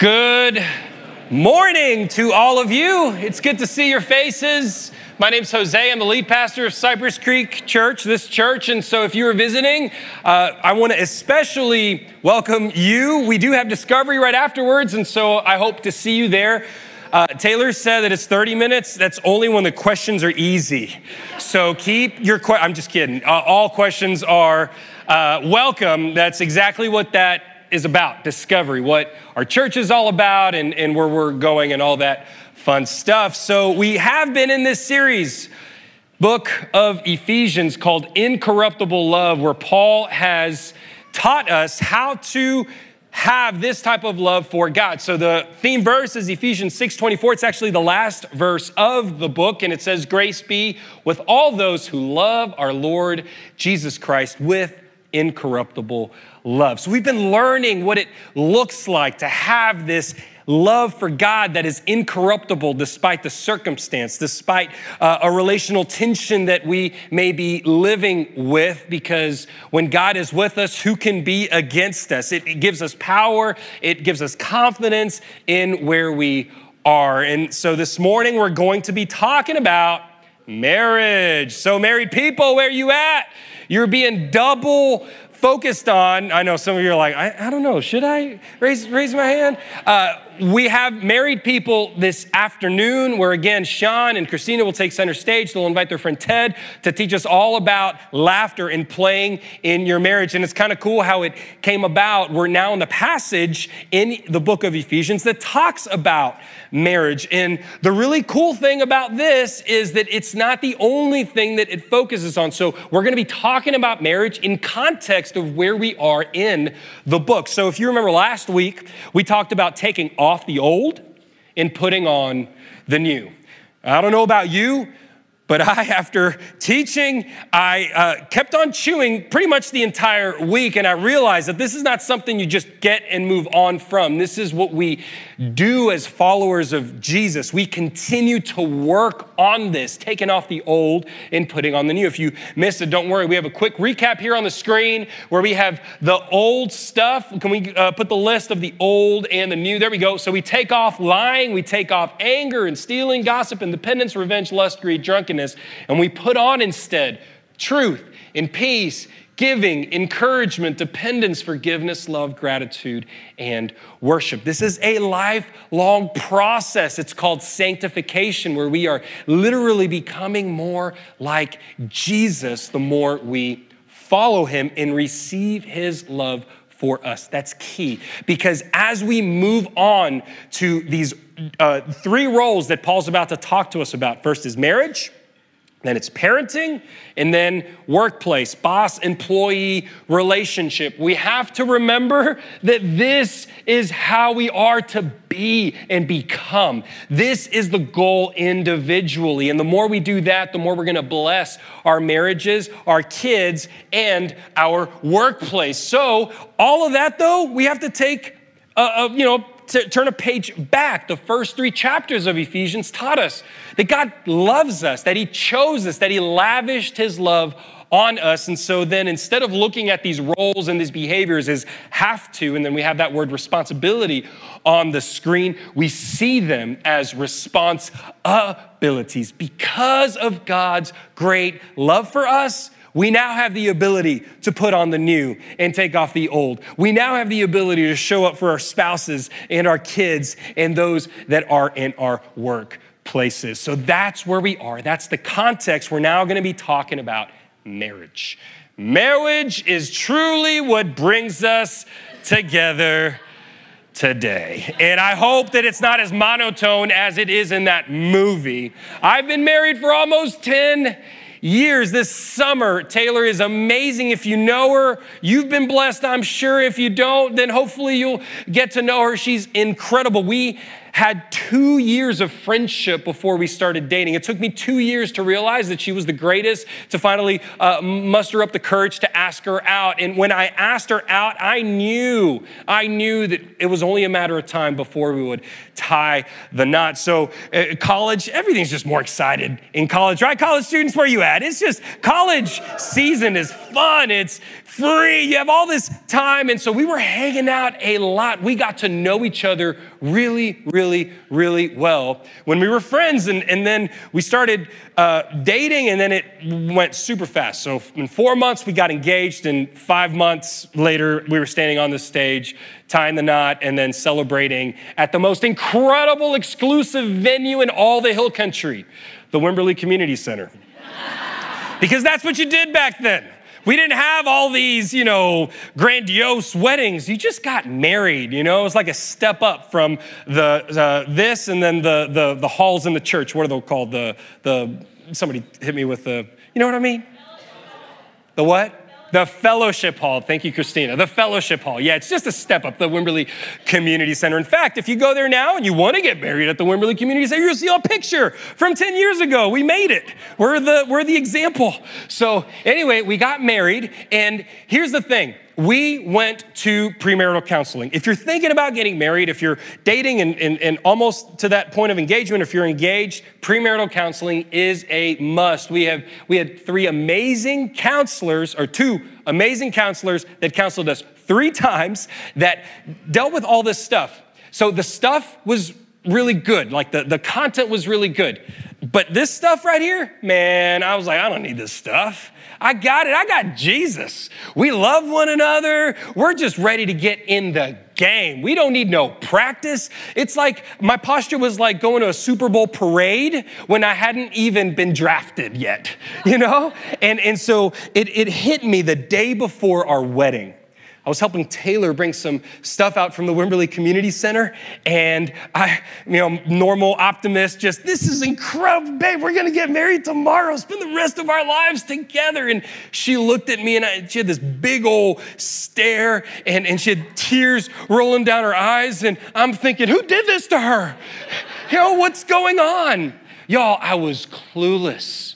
Good morning to all of you. It's good to see your faces. My name's Jose. I'm the lead pastor of Cypress Creek Church, this church. And so if you are visiting, uh, I want to especially welcome you. We do have Discovery right afterwards, and so I hope to see you there. Uh, Taylor said that it's 30 minutes. That's only when the questions are easy. So keep your questions. I'm just kidding. Uh, all questions are uh, welcome. That's exactly what that is about discovery, what our church is all about, and, and where we're going, and all that fun stuff. So, we have been in this series, book of Ephesians, called Incorruptible Love, where Paul has taught us how to have this type of love for God. So the theme verse is Ephesians 6:24. It's actually the last verse of the book and it says grace be with all those who love our Lord Jesus Christ with incorruptible love. So we've been learning what it looks like to have this love for God that is incorruptible despite the circumstance, despite uh, a relational tension that we may be living with, because when God is with us, who can be against us? It, it gives us power, it gives us confidence in where we are. And so this morning, we're going to be talking about marriage. So, married people, where you at? You're being double focused on. I know some of you are like, I, I don't know, should I raise, raise my hand? Uh, we have married people this afternoon where again sean and christina will take center stage. They'll invite their friend ted to teach us all about laughter and playing in your marriage. And it's kind of cool how it came about. We're now in the passage in the book of ephesians that talks about marriage. And the really cool thing about this is that it's not the only thing that it focuses on. So we're going to be talking about marriage in context of where we are in the book. So if you remember last week we talked about taking off off the old and putting on the new. I don't know about you, but I, after teaching, I uh, kept on chewing pretty much the entire week, and I realized that this is not something you just get and move on from. This is what we do as followers of Jesus. We continue to work on this, taking off the old and putting on the new. If you missed it, don't worry. We have a quick recap here on the screen where we have the old stuff. Can we uh, put the list of the old and the new? There we go. So we take off lying, we take off anger and stealing, gossip, independence, revenge, lust, greed, drunkenness and we put on instead truth and peace, giving, encouragement, dependence, forgiveness, love, gratitude, and worship. This is a lifelong process. It's called sanctification, where we are literally becoming more like Jesus the more we follow him and receive his love for us. That's key because as we move on to these uh, three roles that Paul's about to talk to us about first is marriage then it's parenting, and then workplace, boss employee relationship. We have to remember that this is how we are to be and become. This is the goal individually. And the more we do that, the more we're gonna bless our marriages, our kids, and our workplace. So, all of that though, we have to take, a, a you know, to turn a page back, the first three chapters of Ephesians taught us that God loves us, that He chose us, that He lavished His love on us. And so then instead of looking at these roles and these behaviors as have to, and then we have that word responsibility on the screen, we see them as responsibilities. Because of God's great love for us, we now have the ability to put on the new and take off the old. We now have the ability to show up for our spouses and our kids and those that are in our workplaces. So that's where we are. That's the context we're now going to be talking about marriage. Marriage is truly what brings us together today. And I hope that it's not as monotone as it is in that movie. I've been married for almost 10 years this summer. Taylor is amazing. If you know her, you've been blessed, I'm sure. If you don't, then hopefully you'll get to know her. She's incredible. We had two years of friendship before we started dating. It took me two years to realize that she was the greatest, to finally uh, muster up the courage to ask her out. And when I asked her out, I knew, I knew that it was only a matter of time before we would tie the knot. So, uh, college, everything's just more excited in college, right? College students, where you at? It's just college season is fun. It's free. You have all this time. And so we were hanging out a lot. We got to know each other really, really, really really well when we were friends. And, and then we started uh, dating, and then it went super fast. So in four months, we got engaged, and five months later, we were standing on the stage, tying the knot, and then celebrating at the most incredible, exclusive venue in all the hill country, the Wimberley Community Center. because that's what you did back then. We didn't have all these, you know, grandiose weddings. You just got married, you know? It was like a step up from the, the this and then the, the, the halls in the church. What are they called? The, the, somebody hit me with the, you know what I mean? The what? The fellowship hall. Thank you, Christina. The fellowship hall. Yeah, it's just a step up, the Wimberley Community Center. In fact, if you go there now and you want to get married at the Wimberley Community Center, you'll see a picture from 10 years ago. We made it. We're the, we're the example. So, anyway, we got married. And here's the thing we went to premarital counseling. If you're thinking about getting married, if you're dating and, and, and, almost to that point of engagement, if you're engaged, premarital counseling is a must. We have we had three amazing counselors, or two amazing counselors that counseled us three times that dealt with all this stuff. So the stuff was really good, like the, the content was really good. But this stuff right here, man, I was like, I don't need this stuff. I got it. I got Jesus. We love one another. We're just ready to get in the game. We don't need no practice. It's like my posture was like going to a Super Bowl parade when I hadn't even been drafted yet, you know? And, and so it, it hit me the day before our wedding. I was helping Taylor bring some stuff out from the Wimberley Community Center, and I, you know, normal optimist, just this is incredible, babe. We're gonna get married tomorrow, spend the rest of our lives together. And she looked at me, and I, she had this big old stare, and, and she had tears rolling down her eyes, and I'm thinking, who did this to her? You know, what's going on? Y'all, I was clueless.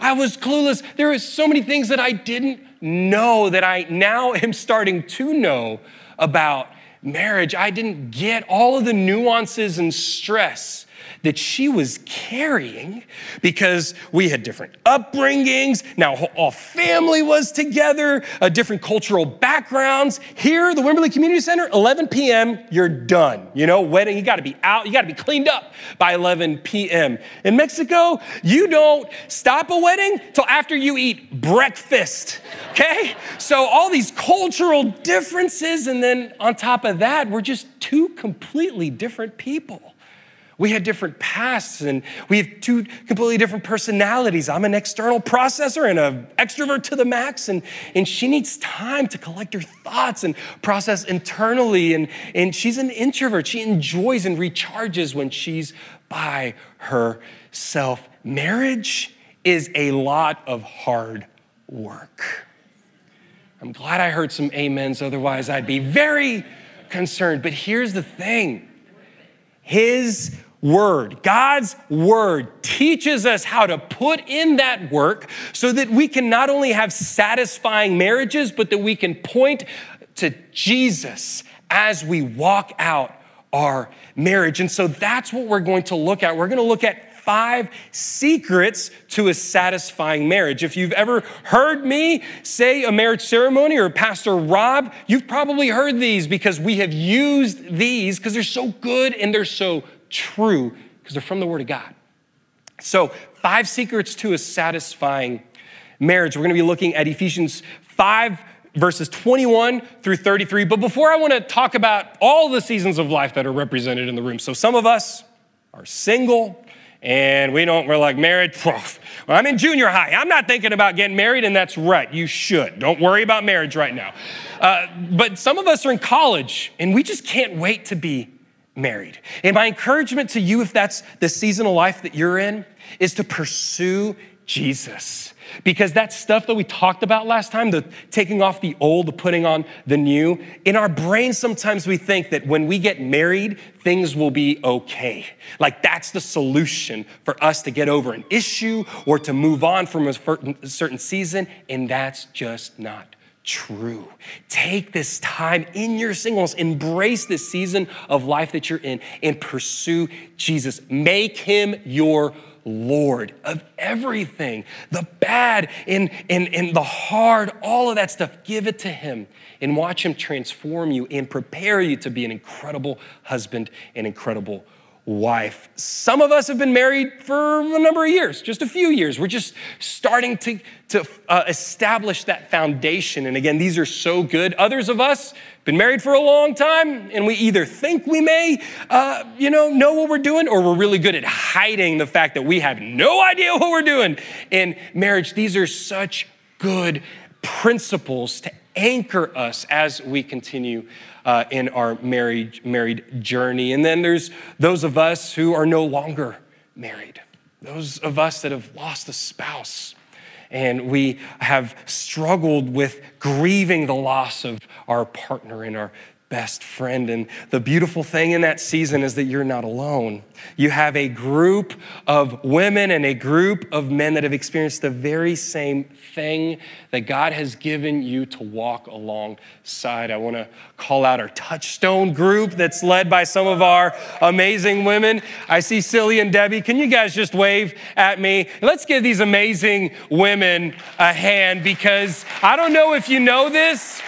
I was clueless. There were so many things that I didn't know that I now am starting to know about marriage. I didn't get all of the nuances and stress that she was carrying because we had different upbringings. Now, all family was together, uh, different cultural backgrounds. Here, the Wimberley Community Center, 11 p.m., you're done. You know, wedding, you gotta be out, you gotta be cleaned up by 11 p.m. In Mexico, you don't stop a wedding till after you eat breakfast, okay? So, all these cultural differences, and then on top of that, we're just two completely different people. We had different pasts and we have two completely different personalities. I'm an external processor and an extrovert to the max, and, and she needs time to collect her thoughts and process internally. And, and she's an introvert. She enjoys and recharges when she's by herself. Marriage is a lot of hard work. I'm glad I heard some amens, otherwise, I'd be very concerned. But here's the thing His word. God's word teaches us how to put in that work so that we can not only have satisfying marriages, but that we can point to Jesus as we walk out our marriage. And so that's what we're going to look at. We're going to look at five secrets to a satisfying marriage. If you've ever heard me say a marriage ceremony or Pastor Rob, you've probably heard these because we have used these because they're so good and they're so true because they're from the Word of God. So, five secrets to a satisfying marriage. We're going to be looking at Ephesians 5, verses 21 through 33. But before I want to talk about all the seasons of life that are represented in the room. So, some of us are single and we don't, we're like married. Well, I'm in junior high. I'm not thinking about getting married, and that's right. You should. Don't worry about marriage right now. Uh, but some of us are in college, and we just can't wait to be married. And my encouragement to you, if that's the season of life that you're in, is to pursue Jesus. Because that stuff that we talked about last time, the taking off the old, the putting on the new, in our brain, sometimes we think that when we get married, things will be okay. Like that's the solution for us to get over an issue or to move on from a certain season. And that's just not true. Take this time in your singles, embrace this season of life that you're in, and pursue Jesus. Make him your Lord of everything, the bad and, and, and the hard, all of that stuff. Give it to Him and watch Him transform you and prepare you to be an incredible husband and incredible wife. Some of us have been married for a number of years, just a few years. We're just starting to, to uh, establish that foundation. And again, these are so good. Others of us been married for a long time, and we either think we may, uh, you know, know what we're doing, or we're really good at hiding the fact that we have no idea what we're doing in marriage. These are such good principles to anchor us as we continue uh, in our married, married journey. And then there's those of us who are no longer married, those of us that have lost a spouse. And we have struggled with grieving the loss of our partner in our best friend. And the beautiful thing in that season is that you're not alone. You have a group of women and a group of men that have experienced the very same thing that God has given you to walk alongside. I want to call out our Touchstone group that's led by some of our amazing women. I see Silly and Debbie. Can you guys just wave at me? Let's give these amazing women a hand because I don't know if you know this.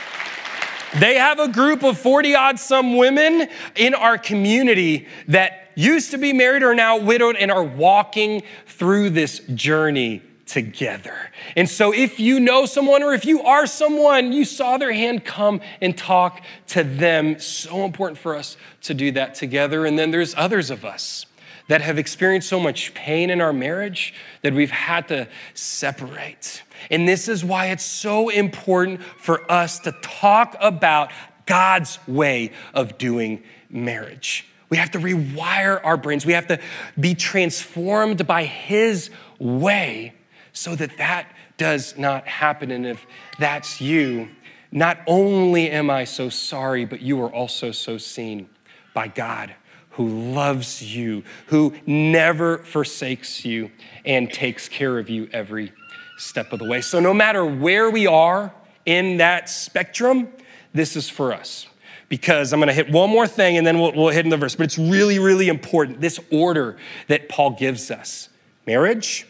They have a group of 40 odd some women in our community that used to be married or now widowed and are walking through this journey together. And so, if you know someone or if you are someone, you saw their hand, come and talk to them. So important for us to do that together. And then there's others of us that have experienced so much pain in our marriage that we've had to separate. And this is why it's so important for us to talk about God's way of doing marriage. We have to rewire our brains. We have to be transformed by His way so that that does not happen. And if that's you, not only am I so sorry, but you are also so seen by God who loves you, who never forsakes you, and takes care of you every step of the way. So, no matter where we are in that spectrum, this is for us. Because I'm gonna hit one more thing and then we'll, we'll hit in the verse, but it's really, really important this order that Paul gives us marriage,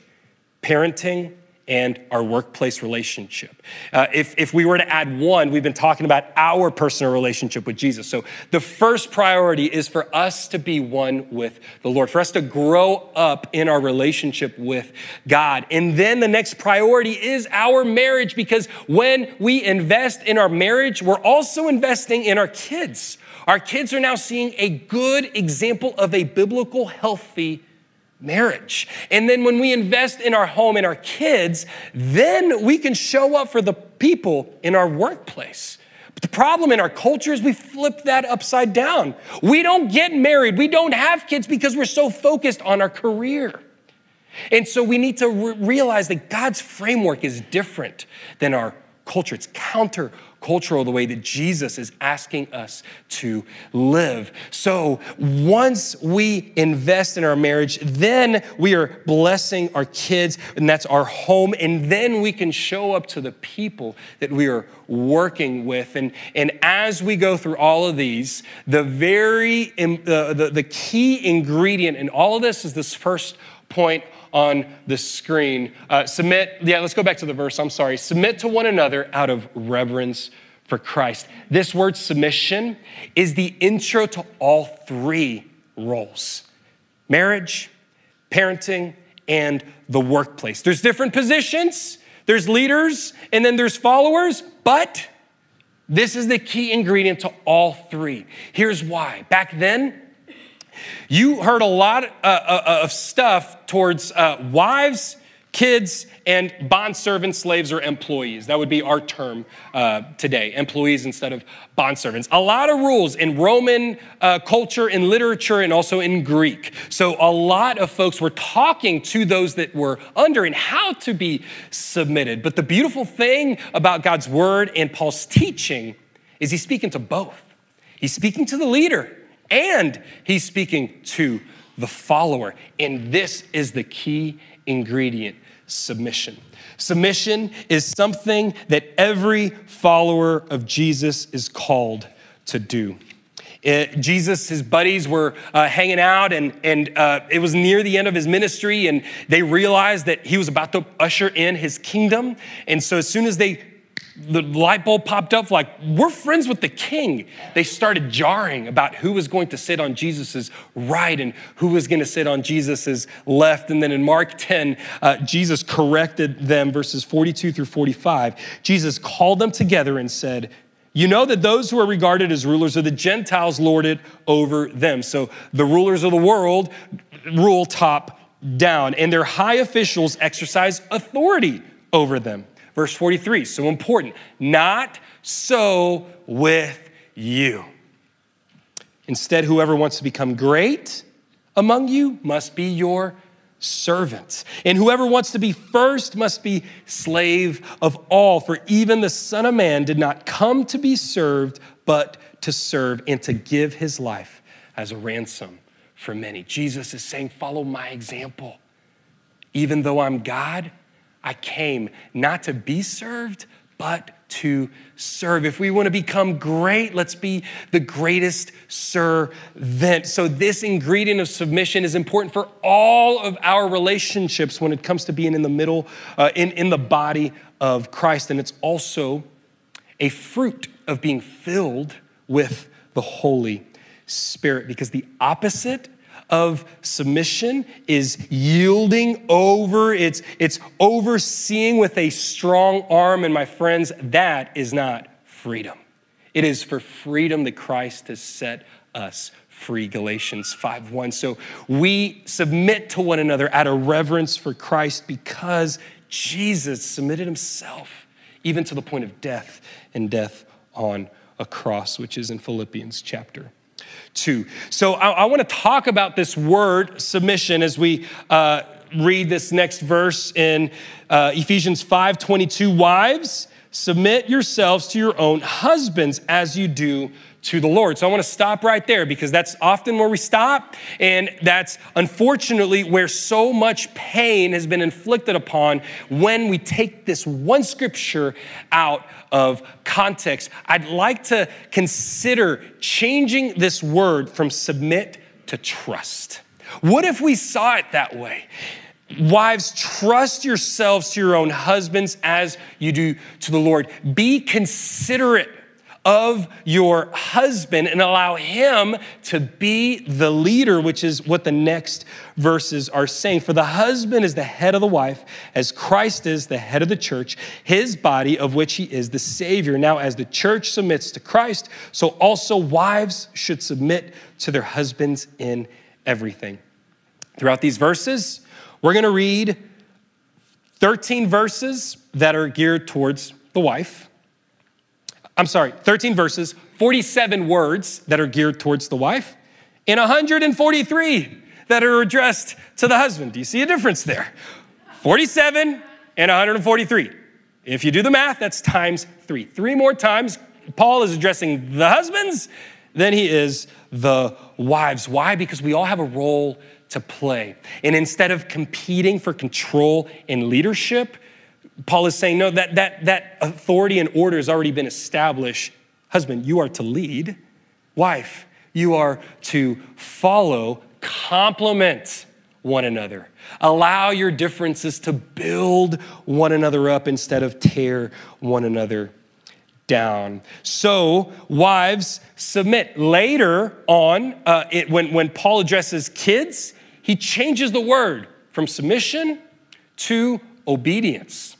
parenting, and our workplace relationship. Uh, if, if we were to add one, we've been talking about our personal relationship with Jesus. So the first priority is for us to be one with the Lord, for us to grow up in our relationship with God. And then the next priority is our marriage, because when we invest in our marriage, we're also investing in our kids. Our kids are now seeing a good example of a biblical, healthy marriage. And then when we invest in our home and our kids, then we can show up for the people in our workplace. But the problem in our culture is we flip that upside down. We don't get married, we don't have kids because we're so focused on our career. And so we need to re- realize that God's framework is different than our culture. It's counter cultural the way that Jesus is asking us to live. So once we invest in our marriage, then we are blessing our kids, and that's our home. And then we can show up to the people that we are working with. And, and as we go through all of these, the very uh, the, the key ingredient in all of this is this first point on the screen. Uh, submit, yeah, let's go back to the verse. I'm sorry. Submit to one another out of reverence for Christ. This word submission is the intro to all three roles marriage, parenting, and the workplace. There's different positions, there's leaders, and then there's followers, but this is the key ingredient to all three. Here's why. Back then, you heard a lot uh, uh, of stuff towards uh, wives kids, and bond servants, slaves, or employees. That would be our term today employees instead of bond servants. A lot of rules in Roman culture, in literature, and also in Greek. So, a lot of folks were talking to those that were under and how to be submitted. But the beautiful thing about God's word and Paul's teaching is he's speaking to both. He's speaking to the leader and he's speaking to the follower. And this is the key ingredient submission. Submission is something that every follower of Jesus is called to do. It, Jesus, his buddies were uh, hanging out, and, and uh, it was near the end of his ministry, and they realized that he was about to usher in his kingdom. And so, as soon as they the light bulb popped up like we're friends with the king. They started jarring about who was going to sit on jesus' right and who was going to sit on jesus' left. And then in mark 10 uh, jesus corrected them verses 42 through 45 jesus called them together and said you know that those who are regarded as rulers of the gentiles lord it over them. So the rulers of the world rule top down and their high officials exercise authority over them Verse 43, so important. Not so with you. Instead, whoever wants to become great among you must be your servant. And whoever wants to be first must be slave of all. For even the Son of Man did not come to be served, but to serve and to give his life as a ransom for many. Jesus is saying, Follow my example. Even though I'm God, I came not to be served, but to serve. If we want to become great, let's be the greatest servant. So, this ingredient of submission is important for all of our relationships when it comes to being in the middle, uh, in, in the body of Christ. And it's also a fruit of being filled with the Holy Spirit because the opposite of submission is yielding over, it's, it's overseeing with a strong arm. And my friends, that is not freedom. It is for freedom that Christ has set us free galatians 5:1 so we submit to one another out of reverence for Christ because Jesus submitted himself even to the point of death and death on a cross which is in Philippians chapter 2. So I, I want to talk about this word submission as we uh, read this next verse in uh, Ephesians 5 22. Wives, submit yourselves to your own husbands as you do to the Lord. So I want to stop right there because that's often where we stop. And that's unfortunately where so much pain has been inflicted upon when we take this one scripture out of context. I'd like to consider changing this word from submit to trust. What if we saw it that way? Wives, trust yourselves to your own husbands as you do to the Lord. Be considerate of your husband and allow him to be the leader, which is what the next verses are saying. For the husband is the head of the wife, as Christ is the head of the church, his body, of which he is the Savior. Now, as the church submits to Christ, so also wives should submit to their husbands in everything. Throughout these verses, we're going to read 13 verses that are geared towards the wife. I'm sorry, 13 verses, 47 words that are geared towards the wife, and 143 that are addressed to the husband. Do you see a difference there? 47 and 143. If you do the math, that's times three. Three more times, Paul is addressing the husbands than he is the wives. Why? Because we all have a role to play. And instead of competing for control and leadership, Paul is saying, no, that, that, that authority and order has already been established. Husband, you are to lead. Wife, you are to follow, complement one another. Allow your differences to build one another up instead of tear one another down. So, wives, submit. Later on, uh, it, when, when Paul addresses kids, he changes the word from submission to obedience.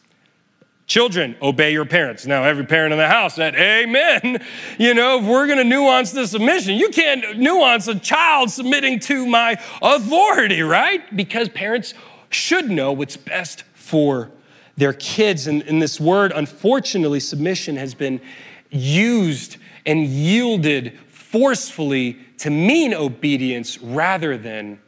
Children, obey your parents. Now, every parent in the house said, Amen. You know, if we're going to nuance the submission, you can't nuance a child submitting to my authority, right? Because parents should know what's best for their kids. And, and this word, unfortunately, submission has been used and yielded forcefully to mean obedience rather than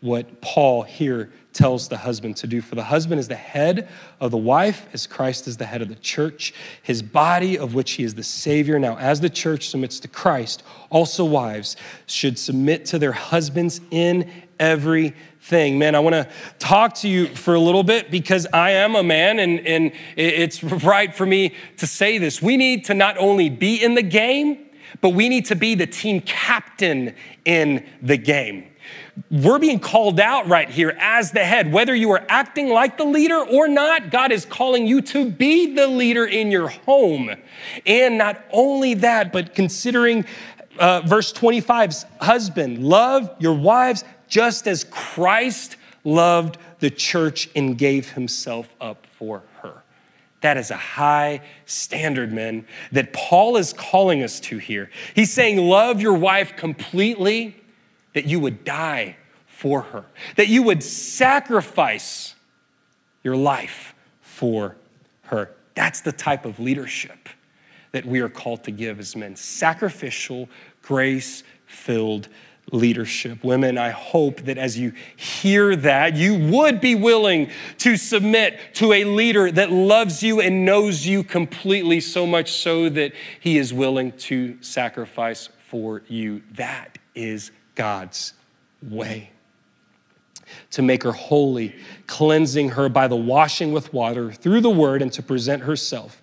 what Paul here tells the husband to do. For the husband is the head of the wife, as Christ is the head of the church, his body of which he is the Savior. Now, as the church submits to Christ, also wives should submit to their husbands in everything. Man, I want to talk to you for a little bit because I am a man and, and it's right for me to say this. We need to not only be in the game, but we need to be the team captain in the game. We're being called out right here as the head. Whether you are acting like the leader or not, God is calling you to be the leader in your home. And not only that, but considering uh, verse 25's husband, love your wives just as Christ loved the church and gave himself up for her. That is a high standard, men, that Paul is calling us to here. He's saying, Love your wife completely that you would die for her, that you would sacrifice your life for her. That's the type of leadership that we are called to give as men sacrificial, grace filled leadership. Women, I hope that as you hear that, you would be willing to submit to a leader that loves you and knows you completely, so much so that he is willing to sacrifice for you. That is God's way. To make her holy, cleansing her by the washing with water through the word, and to present herself,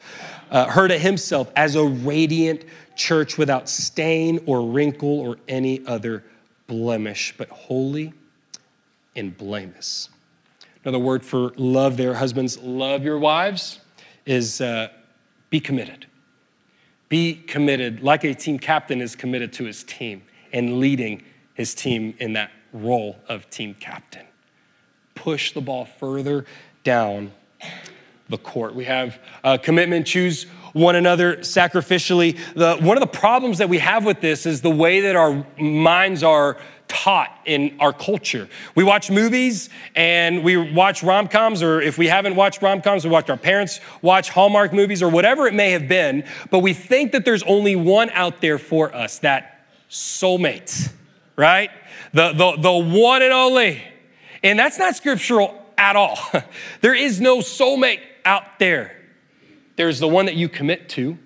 uh, her to himself as a radiant church without stain or wrinkle or any other blemish, but holy and blameless. Another word for love there, husbands, love your wives, is uh, be committed. Be committed, like a team captain is committed to his team and leading his team in that role of team captain. Push the ball further down the court. We have a commitment, choose one another sacrificially. The, one of the problems that we have with this is the way that our minds are taught in our culture. We watch movies and we watch rom coms, or if we haven't watched rom coms, we watch our parents watch Hallmark movies or whatever it may have been, but we think that there's only one out there for us that soulmate right? The, the, the one and only. And that's not scriptural at all. there is no soulmate out there. There's the one that you commit to,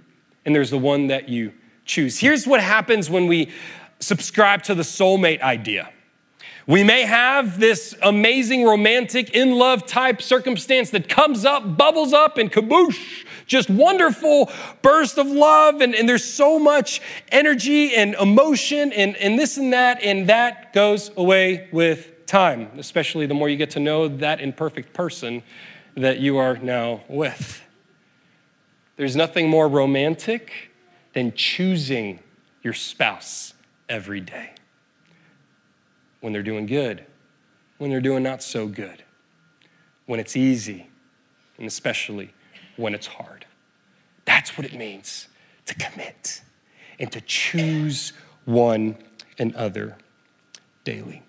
and there's the one that you choose. Here's what happens when we subscribe to the soulmate idea. We may have this amazing romantic in love type circumstance that comes up, bubbles up, and kaboosh, just wonderful burst of love. And, and there's so much energy and emotion and, and this and that, and that goes away with time, especially the more you get to know that imperfect person that you are now with. There's nothing more romantic than choosing your spouse every day when they're doing good, when they're doing not so good, when it's easy, and especially when it's hard. That's what it means to commit and to choose one another daily.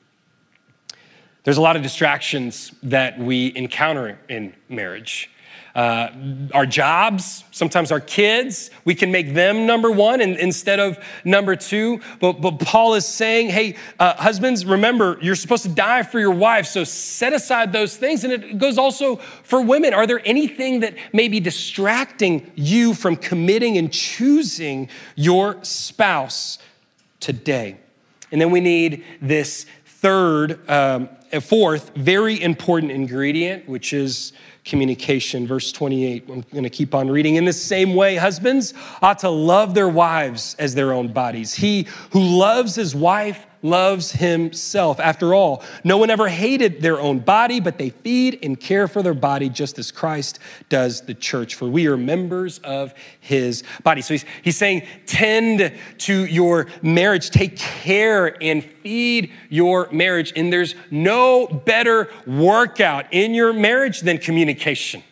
There's a lot of distractions that we encounter in marriage uh, our jobs, sometimes our kids, we can make them number one and, instead of number two. But, but Paul is saying, hey, uh, husbands, remember, you're supposed to die for your wife, so set aside those things. And it goes also for women. Are there anything that may be distracting you from committing and choosing your spouse today? And then we need this third, um, fourth, very important ingredient, which is communication. Verse 28, I'm going to keep on reading. In the same way, husbands ought to love their wives as their own bodies. He who loves his wife loves himself. After all, no one ever hated their own body, but they feed and care for their body just as Christ does the church, for we are members of his body. So he's, he's saying, tend to your marriage, take care and feed your marriage. And there's no better workout in your marriage than communication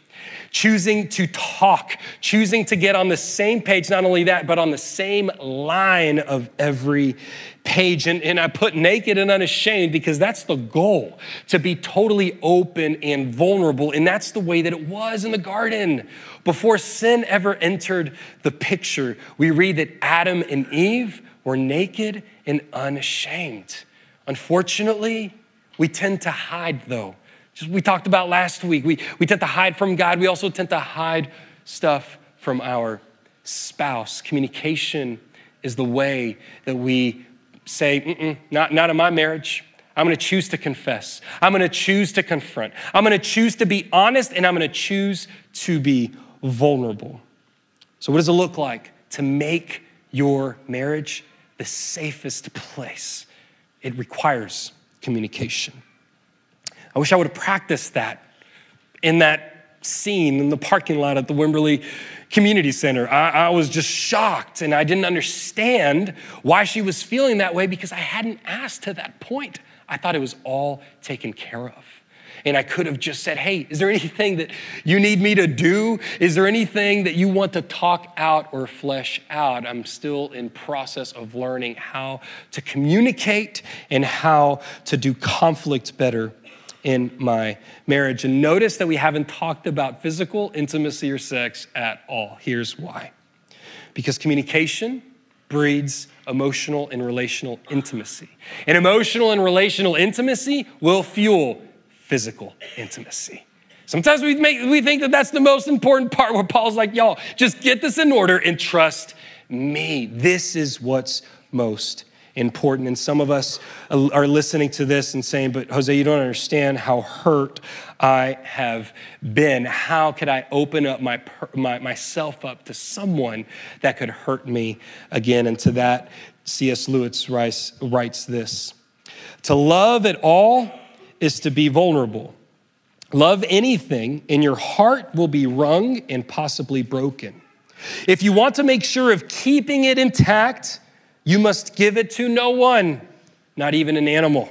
choosing to talk, choosing to get on the same page, not only that, but on the same line of every page. And, and I put naked and unashamed because that's the goal to be totally open and vulnerable. And that's the way that it was in the garden. Before sin ever entered the picture, we read that Adam and Eve were naked and unashamed. Unfortunately, we tend to hide though. Just we talked about last week. We, we tend to hide from God. We also tend to hide stuff from our spouse. Communication is the way that we say, not, not in my marriage. I'm gonna choose to confess. I'm gonna choose to confront. I'm gonna choose to be honest and I'm gonna choose to be vulnerable. So, what does it look like to make your marriage the safest place? It requires communication. I wish I would have practiced that in that scene in the parking lot at the Wimberley Community Center. I, I, was just shocked and I didn't understand why she was feeling that way because I hadn't asked to that point. I thought it was all taken care of. And I could have just said, Hey, is there anything that you need me to do? Is there anything that you want to talk out or flesh out? I'm still in process of learning how to communicate and how to do conflict better in my marriage. And notice that we haven't talked about physical intimacy or sex at all. Here's why because communication breeds emotional and relational intimacy. And emotional and relational intimacy will fuel physical intimacy. Sometimes we, make, we think that that's the most important part where Paul's like, y'all, just get this in order and trust me. This is what's most important. And some of us uh, are listening to this and saying, but Jose, you don't understand how hurt I have been. How could I open up my, my, myself up to someone that could hurt me again? And to that, C.S. Lewis writes, writes this To love at all is to be vulnerable. Love anything, and your heart will be wrung and possibly broken. If you want to make sure of keeping it intact, you must give it to no one, not even an animal.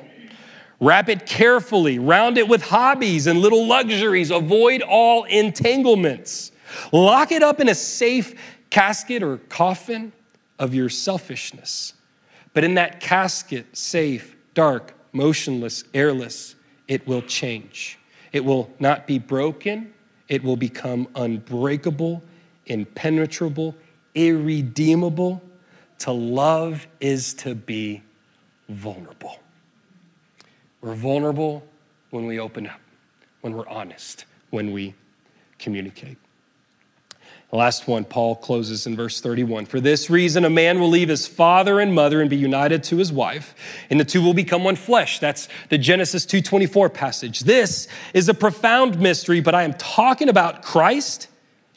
Wrap it carefully, round it with hobbies and little luxuries. Avoid all entanglements. Lock it up in a safe casket or coffin of your selfishness. But in that casket, safe, dark, motionless, airless, it will change. It will not be broken, it will become unbreakable, impenetrable, irredeemable to love is to be vulnerable. We're vulnerable when we open up, when we're honest, when we communicate. The last one, Paul closes in verse 31. For this reason, a man will leave his father and mother and be united to his wife, and the two will become one flesh. That's the Genesis 2:24 passage. This is a profound mystery, but I am talking about Christ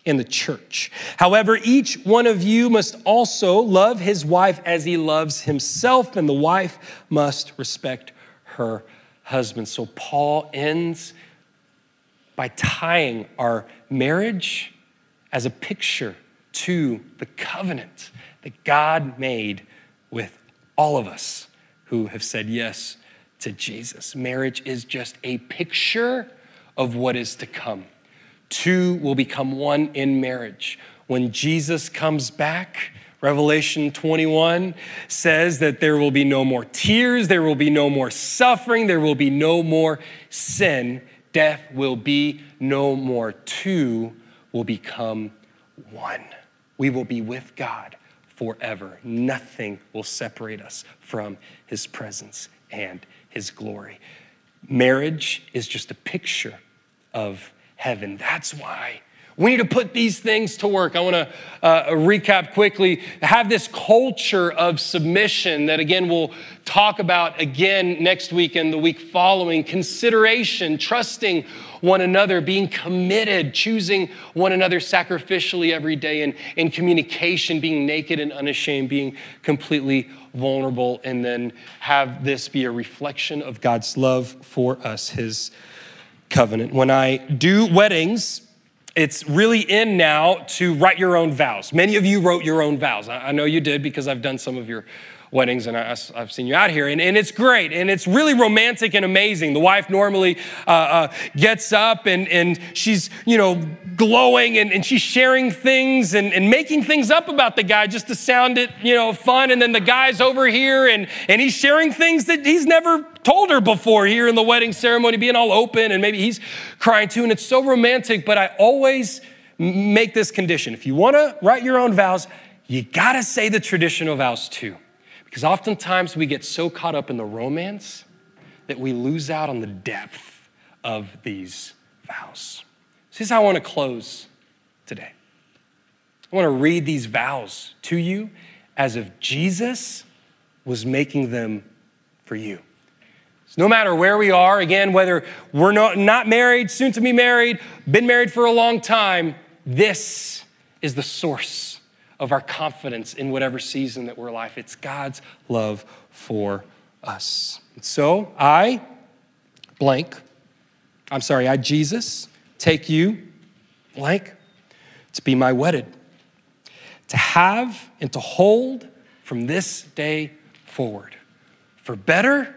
in the church. However, each one of you must also love his wife as he loves himself, and the wife must respect her husband. So Paul ends by tying our marriage as a picture to the covenant that God made with all of us who have said yes to Jesus. Marriage is just a picture of what is to come. Two will become one in marriage. When Jesus comes back, Revelation 21 says that there will be no more tears, there will be no more suffering, there will be no more sin, death will be no more. Two will become one. We will be with God forever. Nothing will separate us from his presence and his glory. Marriage is just a picture of heaven. That's why we need to put these things to work. I want to uh, recap quickly. Have this culture of submission that, again, we'll talk about again next week and the week following. Consideration, trusting one another, being committed, choosing one another sacrificially every day, and in communication, being naked and unashamed, being completely vulnerable, and then have this be a reflection of God's love for us, His covenant. When I do weddings, it's really in now to write your own vows. Many of you wrote your own vows. I know you did because I've done some of your weddings, and I, have seen you out here, and, and, it's great, and it's really romantic and amazing. The wife normally uh, uh, gets up and, and she's, you know, glowing and, and she's sharing things and, and making things up about the guy just to sound it, you know, fun. And then the guy's over here and, and he's sharing things that he's never told her before here in the wedding ceremony, being all open, and maybe he's crying too. And it's so romantic, but I always make this condition. If you want to write your own vows, you got to say the traditional vows too. Because oftentimes we get so caught up in the romance that we lose out on the depth of these vows. This is how I want to close today. I want to read these vows to you as if Jesus was making them for you. So no matter where we are, again, whether we're not married, soon to be married, been married for a long time, this is the source of our confidence in whatever season that we're life. It's God's love for us. And so I, blank, I'm sorry, I, Jesus, take you, blank, to be my wedded, to have and to hold from this day forward, for better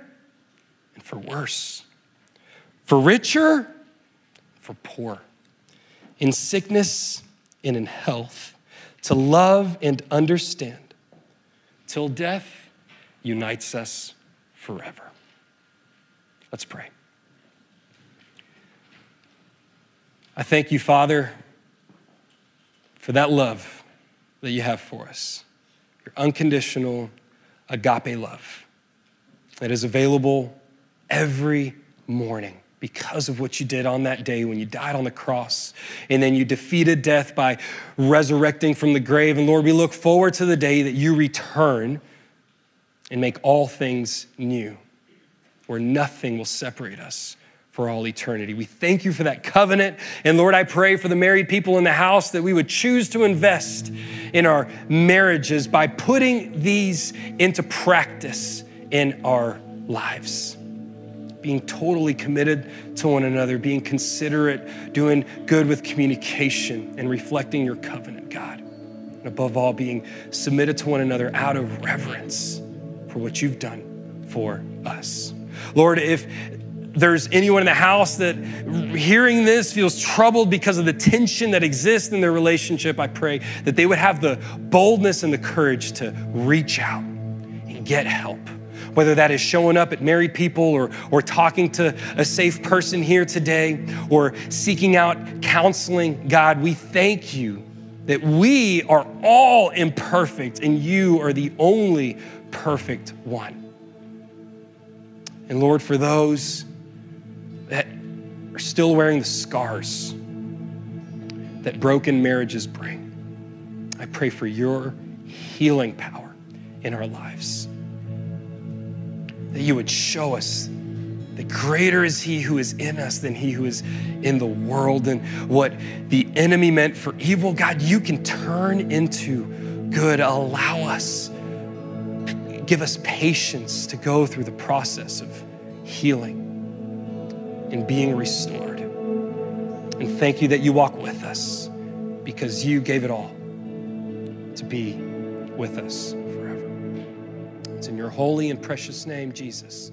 and for worse, for richer, for poor in sickness and in health, to love and understand, till death unites us forever. Let's pray. I thank you, Father, for that love that you have for us, your unconditional agape love that is available every morning because of what you did on that day when you died on the cross. And then you defeated death by resurrecting from the grave. And Lord, we look forward to the day that you return and make all things new, where nothing will separate us for all eternity. We thank you for that covenant. And Lord, I pray for the married people in the house that we would choose to invest in our marriages by putting these into practice in our lives being totally committed to one another, being considerate, doing good with communication, and reflecting your covenant, God. And above all, being submitted to one another out of reverence for what you've done for us. Lord, if there's anyone in the house that hearing this feels troubled because of the tension that exists in their relationship, I pray that they would have the boldness and the courage to reach out and get help whether that is showing up at married people or, or talking to a safe person here today or seeking out counseling, God, we thank you that we are all imperfect and you are the only perfect one. And Lord, for those that are still wearing the scars that broken marriages bring, I pray for your healing power in our lives that you would show us that greater is he who is in us than he who is in the world. And what the enemy meant for evil, God, you can turn into good. Allow us, give us patience to go through the process of healing and being restored. And thank you that you walk with us because you gave it all to be with us. It's in your holy and precious name, Jesus.